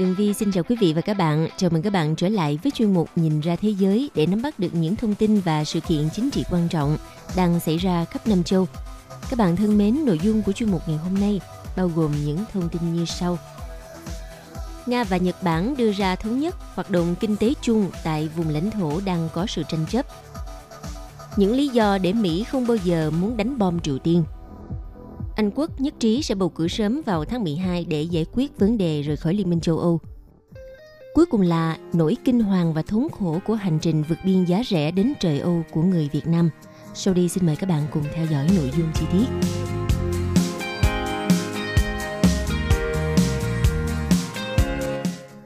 Tường Vi xin chào quý vị và các bạn. Chào mừng các bạn trở lại với chuyên mục Nhìn ra thế giới để nắm bắt được những thông tin và sự kiện chính trị quan trọng đang xảy ra khắp năm châu. Các bạn thân mến, nội dung của chuyên mục ngày hôm nay bao gồm những thông tin như sau. Nga và Nhật Bản đưa ra thống nhất hoạt động kinh tế chung tại vùng lãnh thổ đang có sự tranh chấp. Những lý do để Mỹ không bao giờ muốn đánh bom Triều Tiên – anh Quốc nhất trí sẽ bầu cử sớm vào tháng 12 để giải quyết vấn đề rời khỏi Liên minh châu Âu. Cuối cùng là nỗi kinh hoàng và thống khổ của hành trình vượt biên giá rẻ đến trời Âu của người Việt Nam. Sau đây xin mời các bạn cùng theo dõi nội dung chi tiết.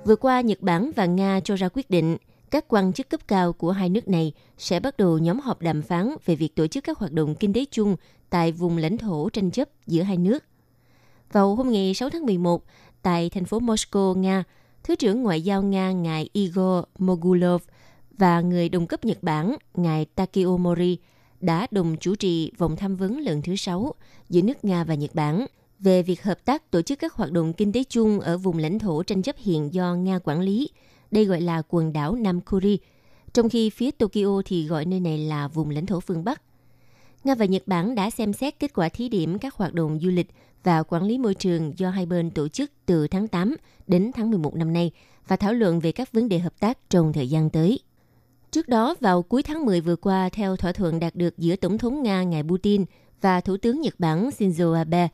Vừa qua, Nhật Bản và Nga cho ra quyết định các quan chức cấp cao của hai nước này sẽ bắt đầu nhóm họp đàm phán về việc tổ chức các hoạt động kinh tế chung tại vùng lãnh thổ tranh chấp giữa hai nước. Vào hôm ngày 6 tháng 11, tại thành phố Moscow, Nga, Thứ trưởng Ngoại giao Nga ngài Igor Mogulov và người đồng cấp Nhật Bản ngài Takeo Mori đã đồng chủ trì vòng tham vấn lần thứ sáu giữa nước Nga và Nhật Bản về việc hợp tác tổ chức các hoạt động kinh tế chung ở vùng lãnh thổ tranh chấp hiện do Nga quản lý. Đây gọi là quần đảo Nam Kuri, trong khi phía Tokyo thì gọi nơi này là vùng lãnh thổ phương Bắc. Nga và Nhật Bản đã xem xét kết quả thí điểm các hoạt động du lịch và quản lý môi trường do hai bên tổ chức từ tháng 8 đến tháng 11 năm nay và thảo luận về các vấn đề hợp tác trong thời gian tới. Trước đó, vào cuối tháng 10 vừa qua, theo thỏa thuận đạt được giữa Tổng thống Nga ngài Putin và Thủ tướng Nhật Bản Shinzo Abe,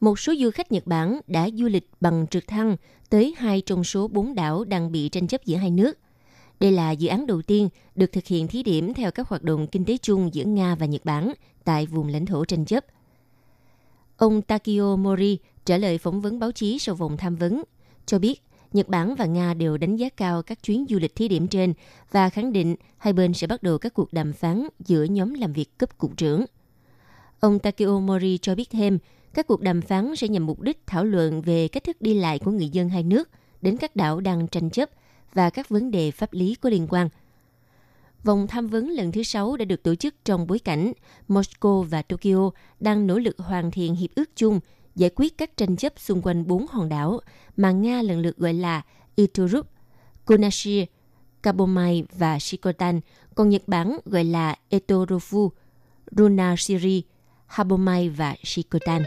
một số du khách Nhật Bản đã du lịch bằng trực thăng tới hai trong số bốn đảo đang bị tranh chấp giữa hai nước – đây là dự án đầu tiên được thực hiện thí điểm theo các hoạt động kinh tế chung giữa Nga và Nhật Bản tại vùng lãnh thổ tranh chấp. Ông Takio Mori trả lời phỏng vấn báo chí sau vòng tham vấn, cho biết Nhật Bản và Nga đều đánh giá cao các chuyến du lịch thí điểm trên và khẳng định hai bên sẽ bắt đầu các cuộc đàm phán giữa nhóm làm việc cấp cục trưởng. Ông Takio Mori cho biết thêm, các cuộc đàm phán sẽ nhằm mục đích thảo luận về cách thức đi lại của người dân hai nước đến các đảo đang tranh chấp và các vấn đề pháp lý có liên quan. Vòng tham vấn lần thứ sáu đã được tổ chức trong bối cảnh Moscow và Tokyo đang nỗ lực hoàn thiện hiệp ước chung giải quyết các tranh chấp xung quanh bốn hòn đảo mà Nga lần lượt gọi là Iturup, Kunashir, Kabomai và Shikotan, còn Nhật Bản gọi là Etorofu, Runashiri, Habomai và Shikotan.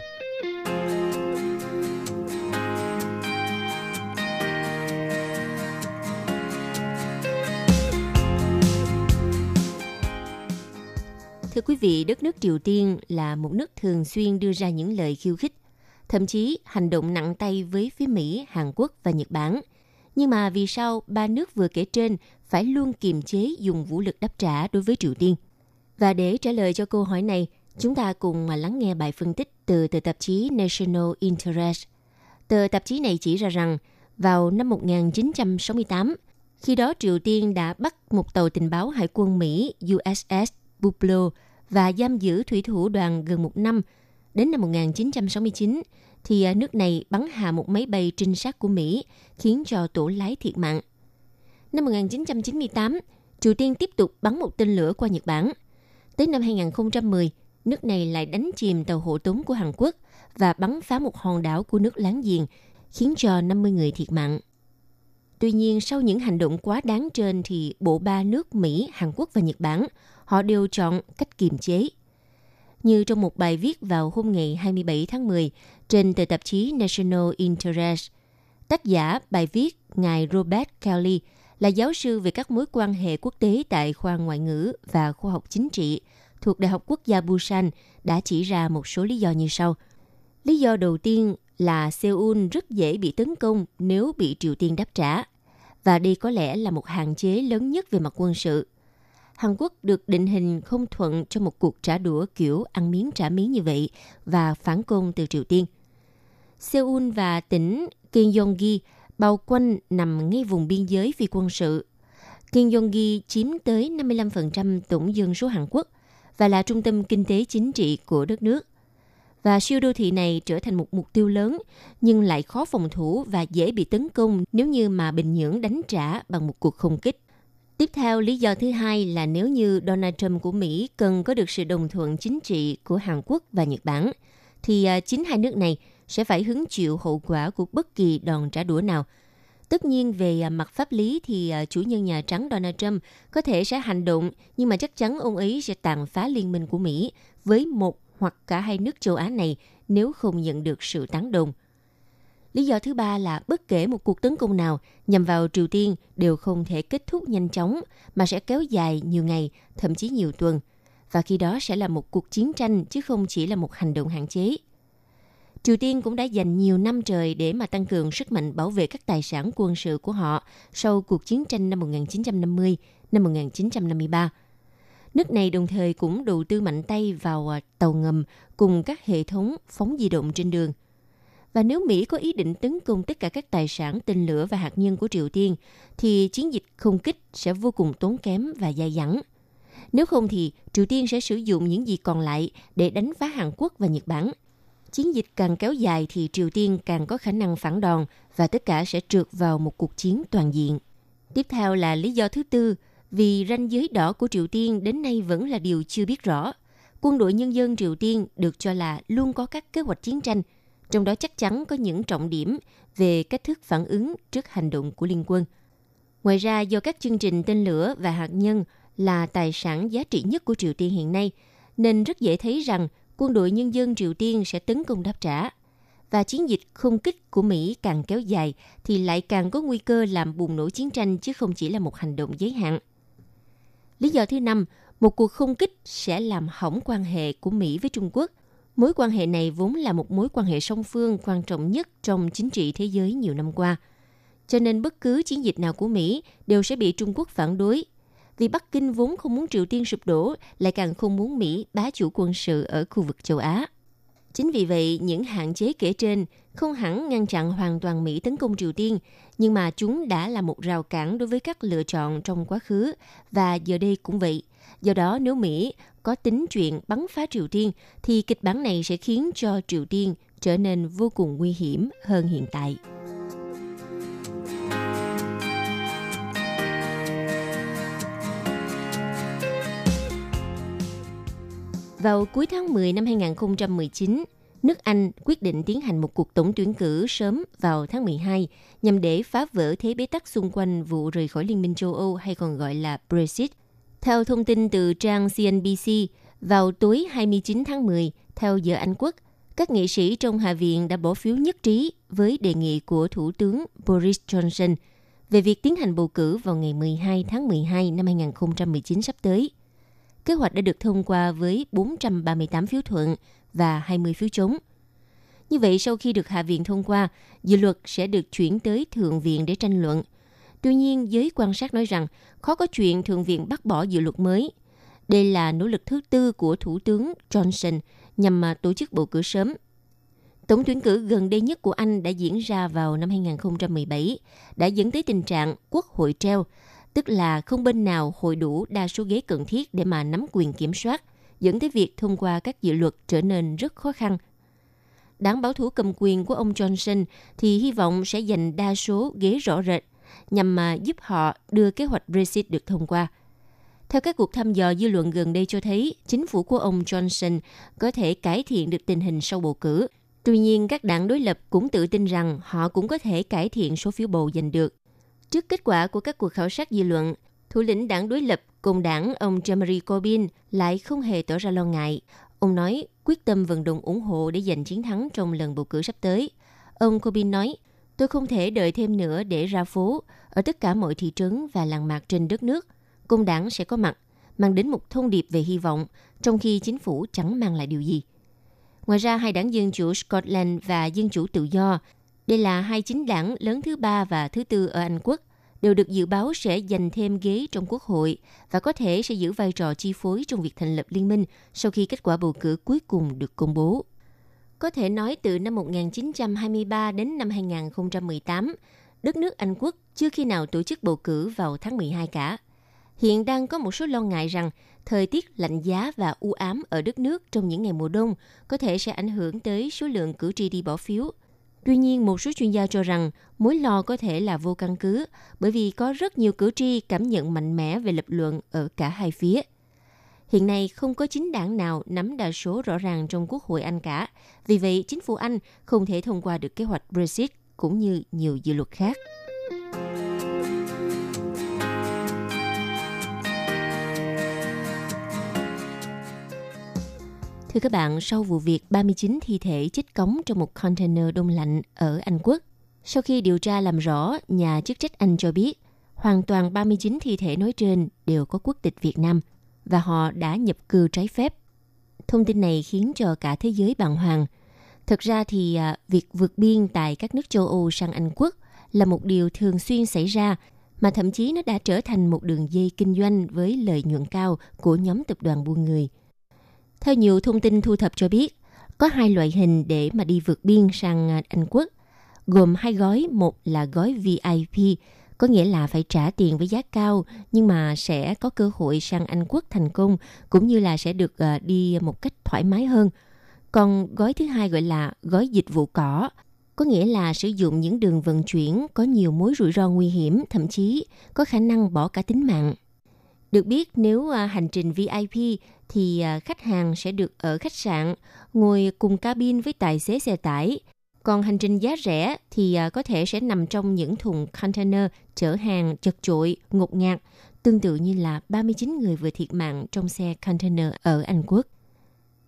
Thưa quý vị, đất nước Triều Tiên là một nước thường xuyên đưa ra những lời khiêu khích, thậm chí hành động nặng tay với phía Mỹ, Hàn Quốc và Nhật Bản. Nhưng mà vì sao ba nước vừa kể trên phải luôn kiềm chế dùng vũ lực đáp trả đối với Triều Tiên? Và để trả lời cho câu hỏi này, chúng ta cùng mà lắng nghe bài phân tích từ tờ tạp chí National Interest. Tờ tạp chí này chỉ ra rằng vào năm 1968, khi đó Triều Tiên đã bắt một tàu tình báo hải quân Mỹ USS Buplo và giam giữ thủy thủ đoàn gần một năm. Đến năm 1969, thì à, nước này bắn hạ một máy bay trinh sát của Mỹ, khiến cho tổ lái thiệt mạng. Năm 1998, Triều Tiên tiếp tục bắn một tên lửa qua Nhật Bản. Tới năm 2010, nước này lại đánh chìm tàu hộ tống của Hàn Quốc và bắn phá một hòn đảo của nước láng giềng, khiến cho 50 người thiệt mạng. Tuy nhiên, sau những hành động quá đáng trên thì bộ ba nước Mỹ, Hàn Quốc và Nhật Bản họ đều chọn cách kiềm chế. Như trong một bài viết vào hôm ngày 27 tháng 10 trên tờ tạp chí National Interest, tác giả bài viết ngài Robert Kelly là giáo sư về các mối quan hệ quốc tế tại khoa ngoại ngữ và khoa học chính trị thuộc Đại học Quốc gia Busan đã chỉ ra một số lý do như sau. Lý do đầu tiên là Seoul rất dễ bị tấn công nếu bị Triều Tiên đáp trả. Và đây có lẽ là một hạn chế lớn nhất về mặt quân sự. Hàn Quốc được định hình không thuận cho một cuộc trả đũa kiểu ăn miếng trả miếng như vậy và phản công từ Triều Tiên. Seoul và tỉnh Gyeonggi bao quanh nằm ngay vùng biên giới phi quân sự. Gyeonggi chiếm tới 55% tổng dân số Hàn Quốc và là trung tâm kinh tế chính trị của đất nước. Và siêu đô thị này trở thành một mục tiêu lớn nhưng lại khó phòng thủ và dễ bị tấn công nếu như mà Bình Nhưỡng đánh trả bằng một cuộc không kích. Tiếp theo, lý do thứ hai là nếu như Donald Trump của Mỹ cần có được sự đồng thuận chính trị của Hàn Quốc và Nhật Bản, thì à, chính hai nước này sẽ phải hứng chịu hậu quả của bất kỳ đòn trả đũa nào. Tất nhiên về à, mặt pháp lý thì à, chủ nhân Nhà Trắng Donald Trump có thể sẽ hành động, nhưng mà chắc chắn ông ấy sẽ tàn phá liên minh của Mỹ với một hoặc cả hai nước châu Á này nếu không nhận được sự tán đồng. Lý do thứ ba là bất kể một cuộc tấn công nào nhằm vào Triều Tiên đều không thể kết thúc nhanh chóng mà sẽ kéo dài nhiều ngày, thậm chí nhiều tuần. Và khi đó sẽ là một cuộc chiến tranh chứ không chỉ là một hành động hạn chế. Triều Tiên cũng đã dành nhiều năm trời để mà tăng cường sức mạnh bảo vệ các tài sản quân sự của họ sau cuộc chiến tranh năm 1950, năm 1953. Nước này đồng thời cũng đầu tư mạnh tay vào à, tàu ngầm cùng các hệ thống phóng di động trên đường. Và nếu Mỹ có ý định tấn công tất cả các tài sản tên lửa và hạt nhân của Triều Tiên, thì chiến dịch không kích sẽ vô cùng tốn kém và dài dẳng. Nếu không thì Triều Tiên sẽ sử dụng những gì còn lại để đánh phá Hàn Quốc và Nhật Bản – chiến dịch càng kéo dài thì Triều Tiên càng có khả năng phản đòn và tất cả sẽ trượt vào một cuộc chiến toàn diện. Tiếp theo là lý do thứ tư, vì ranh giới đỏ của Triều Tiên đến nay vẫn là điều chưa biết rõ. Quân đội nhân dân Triều Tiên được cho là luôn có các kế hoạch chiến tranh, trong đó chắc chắn có những trọng điểm về cách thức phản ứng trước hành động của liên quân. Ngoài ra, do các chương trình tên lửa và hạt nhân là tài sản giá trị nhất của Triều Tiên hiện nay, nên rất dễ thấy rằng quân đội nhân dân Triều Tiên sẽ tấn công đáp trả. Và chiến dịch không kích của Mỹ càng kéo dài thì lại càng có nguy cơ làm bùng nổ chiến tranh chứ không chỉ là một hành động giới hạn. Lý do thứ năm, một cuộc không kích sẽ làm hỏng quan hệ của Mỹ với Trung Quốc. Mối quan hệ này vốn là một mối quan hệ song phương quan trọng nhất trong chính trị thế giới nhiều năm qua. Cho nên bất cứ chiến dịch nào của Mỹ đều sẽ bị Trung Quốc phản đối vì Bắc Kinh vốn không muốn Triều Tiên sụp đổ, lại càng không muốn Mỹ bá chủ quân sự ở khu vực châu Á. Chính vì vậy, những hạn chế kể trên không hẳn ngăn chặn hoàn toàn Mỹ tấn công Triều Tiên, nhưng mà chúng đã là một rào cản đối với các lựa chọn trong quá khứ và giờ đây cũng vậy. Do đó, nếu Mỹ có tính chuyện bắn phá Triều Tiên, thì kịch bản này sẽ khiến cho Triều Tiên trở nên vô cùng nguy hiểm hơn hiện tại. Vào cuối tháng 10 năm 2019, nước Anh quyết định tiến hành một cuộc tổng tuyển cử sớm vào tháng 12 nhằm để phá vỡ thế bế tắc xung quanh vụ rời khỏi Liên minh châu Âu hay còn gọi là Brexit. Theo thông tin từ trang CNBC, vào tối 29 tháng 10, theo giờ Anh Quốc, các nghị sĩ trong Hạ viện đã bỏ phiếu nhất trí với đề nghị của Thủ tướng Boris Johnson về việc tiến hành bầu cử vào ngày 12 tháng 12 năm 2019 sắp tới – Kế hoạch đã được thông qua với 438 phiếu thuận và 20 phiếu chống. Như vậy, sau khi được Hạ viện thông qua, dự luật sẽ được chuyển tới Thượng viện để tranh luận. Tuy nhiên, giới quan sát nói rằng khó có chuyện Thượng viện bác bỏ dự luật mới. Đây là nỗ lực thứ tư của Thủ tướng Johnson nhằm mà tổ chức bầu cử sớm. Tổng tuyển cử gần đây nhất của Anh đã diễn ra vào năm 2017, đã dẫn tới tình trạng quốc hội treo, tức là không bên nào hội đủ đa số ghế cần thiết để mà nắm quyền kiểm soát, dẫn tới việc thông qua các dự luật trở nên rất khó khăn. Đảng bảo thủ cầm quyền của ông Johnson thì hy vọng sẽ giành đa số ghế rõ rệt nhằm mà giúp họ đưa kế hoạch Brexit được thông qua. Theo các cuộc thăm dò dư luận gần đây cho thấy, chính phủ của ông Johnson có thể cải thiện được tình hình sau bầu cử. Tuy nhiên, các đảng đối lập cũng tự tin rằng họ cũng có thể cải thiện số phiếu bầu giành được. Trước kết quả của các cuộc khảo sát dư luận, thủ lĩnh đảng đối lập cùng đảng ông Jeremy Corbyn lại không hề tỏ ra lo ngại. Ông nói quyết tâm vận động ủng hộ để giành chiến thắng trong lần bầu cử sắp tới. Ông Corbyn nói, tôi không thể đợi thêm nữa để ra phố. Ở tất cả mọi thị trấn và làng mạc trên đất nước, công đảng sẽ có mặt, mang đến một thông điệp về hy vọng, trong khi chính phủ chẳng mang lại điều gì. Ngoài ra, hai đảng Dân Chủ Scotland và Dân Chủ Tự Do đây là hai chính đảng lớn thứ ba và thứ tư ở Anh quốc, đều được dự báo sẽ giành thêm ghế trong quốc hội và có thể sẽ giữ vai trò chi phối trong việc thành lập liên minh sau khi kết quả bầu cử cuối cùng được công bố. Có thể nói từ năm 1923 đến năm 2018, đất nước Anh quốc chưa khi nào tổ chức bầu cử vào tháng 12 cả. Hiện đang có một số lo ngại rằng thời tiết lạnh giá và u ám ở đất nước trong những ngày mùa đông có thể sẽ ảnh hưởng tới số lượng cử tri đi bỏ phiếu. Tuy nhiên, một số chuyên gia cho rằng mối lo có thể là vô căn cứ bởi vì có rất nhiều cử tri cảm nhận mạnh mẽ về lập luận ở cả hai phía. Hiện nay không có chính đảng nào nắm đa số rõ ràng trong Quốc hội Anh cả. Vì vậy, chính phủ Anh không thể thông qua được kế hoạch Brexit cũng như nhiều dự luật khác. Thưa các bạn, sau vụ việc 39 thi thể chết cống trong một container đông lạnh ở Anh Quốc, sau khi điều tra làm rõ, nhà chức trách Anh cho biết hoàn toàn 39 thi thể nói trên đều có quốc tịch Việt Nam và họ đã nhập cư trái phép. Thông tin này khiến cho cả thế giới bàng hoàng. Thực ra thì à, việc vượt biên tại các nước châu Âu sang Anh Quốc là một điều thường xuyên xảy ra mà thậm chí nó đã trở thành một đường dây kinh doanh với lợi nhuận cao của nhóm tập đoàn buôn người – theo nhiều thông tin thu thập cho biết, có hai loại hình để mà đi vượt biên sang Anh Quốc, gồm hai gói, một là gói VIP, có nghĩa là phải trả tiền với giá cao nhưng mà sẽ có cơ hội sang Anh Quốc thành công cũng như là sẽ được ờ, đi một cách thoải mái hơn. Còn gói thứ hai gọi là gói dịch vụ cỏ, có nghĩa là sử dụng những đường vận chuyển có nhiều mối rủi ro nguy hiểm, thậm chí có khả năng bỏ cả tính mạng. Được biết nếu à, hành trình VIP thì à, khách hàng sẽ được ở khách sạn, ngồi cùng cabin với tài xế xe tải. Còn hành trình giá rẻ thì à, có thể sẽ nằm trong những thùng container chở hàng chật chội, ngột ngạt, tương tự như là 39 người vừa thiệt mạng trong xe container ở Anh Quốc.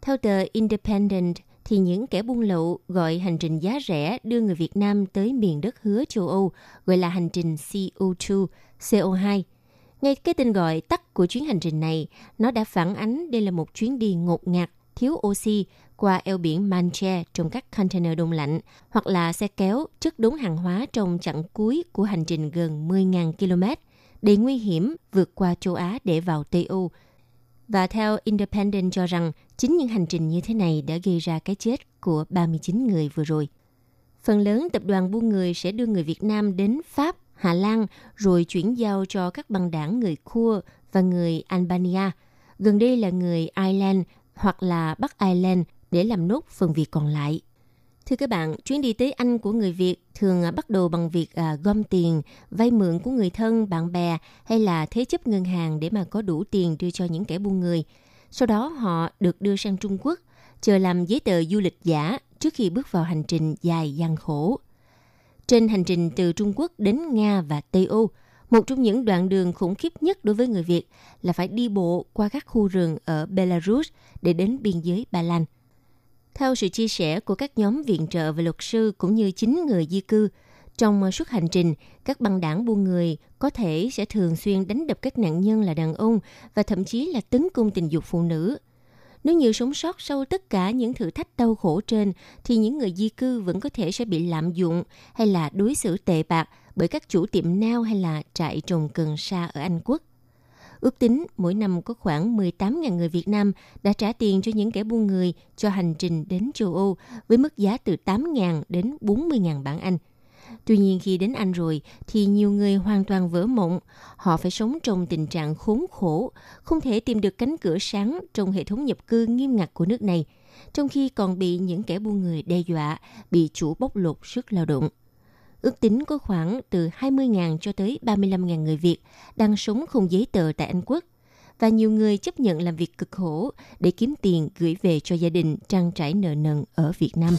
Theo tờ Independent, thì những kẻ buôn lậu gọi hành trình giá rẻ đưa người Việt Nam tới miền đất hứa châu Âu gọi là hành trình CO2, CO2 ngay cái tên gọi tắt của chuyến hành trình này, nó đã phản ánh đây là một chuyến đi ngột ngạt, thiếu oxy qua eo biển Manche trong các container đông lạnh, hoặc là xe kéo chất đống hàng hóa trong chặng cuối của hành trình gần 10.000 km, đầy nguy hiểm vượt qua châu Á để vào Tây Âu. Và theo Independent cho rằng, chính những hành trình như thế này đã gây ra cái chết của 39 người vừa rồi. Phần lớn tập đoàn buôn người sẽ đưa người Việt Nam đến Pháp Hà Lan rồi chuyển giao cho các băng đảng người Kua và người Albania. Gần đây là người Ireland hoặc là Bắc Ireland để làm nốt phần việc còn lại. Thưa các bạn, chuyến đi tới Anh của người Việt thường à, bắt đầu bằng việc à, gom tiền, vay mượn của người thân, bạn bè hay là thế chấp ngân hàng để mà có đủ tiền đưa cho những kẻ buôn người. Sau đó họ được đưa sang Trung Quốc, chờ làm giấy tờ du lịch giả trước khi bước vào hành trình dài gian khổ. Trên hành trình từ Trung Quốc đến Nga và Tây Âu, một trong những đoạn đường khủng khiếp nhất đối với người Việt là phải đi bộ qua các khu rừng ở Belarus để đến biên giới Ba Lan. Theo sự chia sẻ của các nhóm viện trợ và luật sư cũng như chính người di cư, trong suốt hành trình, các băng đảng buôn người có thể sẽ thường xuyên đánh đập các nạn nhân là đàn ông và thậm chí là tấn công tình dục phụ nữ – nếu như sống sót sau tất cả những thử thách đau khổ trên, thì những người di cư vẫn có thể sẽ bị lạm dụng hay là đối xử tệ bạc bởi các chủ tiệm nao hay là trại trồng cần sa ở Anh Quốc. Ước tính mỗi năm có khoảng 18.000 người Việt Nam đã trả tiền cho những kẻ buôn người cho hành trình đến châu Âu với mức giá từ 8.000 đến 40.000 bảng Anh – Tuy nhiên khi đến Anh rồi thì nhiều người hoàn toàn vỡ mộng. Họ phải sống trong tình trạng khốn khổ, không thể tìm được cánh cửa sáng trong hệ thống nhập cư nghiêm ngặt của nước này, trong khi còn bị những kẻ buôn người đe dọa, bị chủ bóc lột sức lao động. Ước tính có khoảng từ 20.000 cho tới 35.000 người Việt đang sống không giấy tờ tại Anh Quốc và nhiều người chấp nhận làm việc cực khổ để kiếm tiền gửi về cho gia đình trang trải nợ nần ở Việt Nam.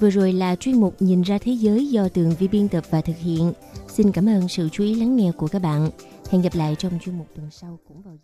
Vừa rồi là chuyên mục Nhìn ra thế giới do Tường Vi biên tập và thực hiện. Xin cảm ơn sự chú ý lắng nghe của các bạn. Hẹn gặp lại trong chuyên mục tuần sau cũng vào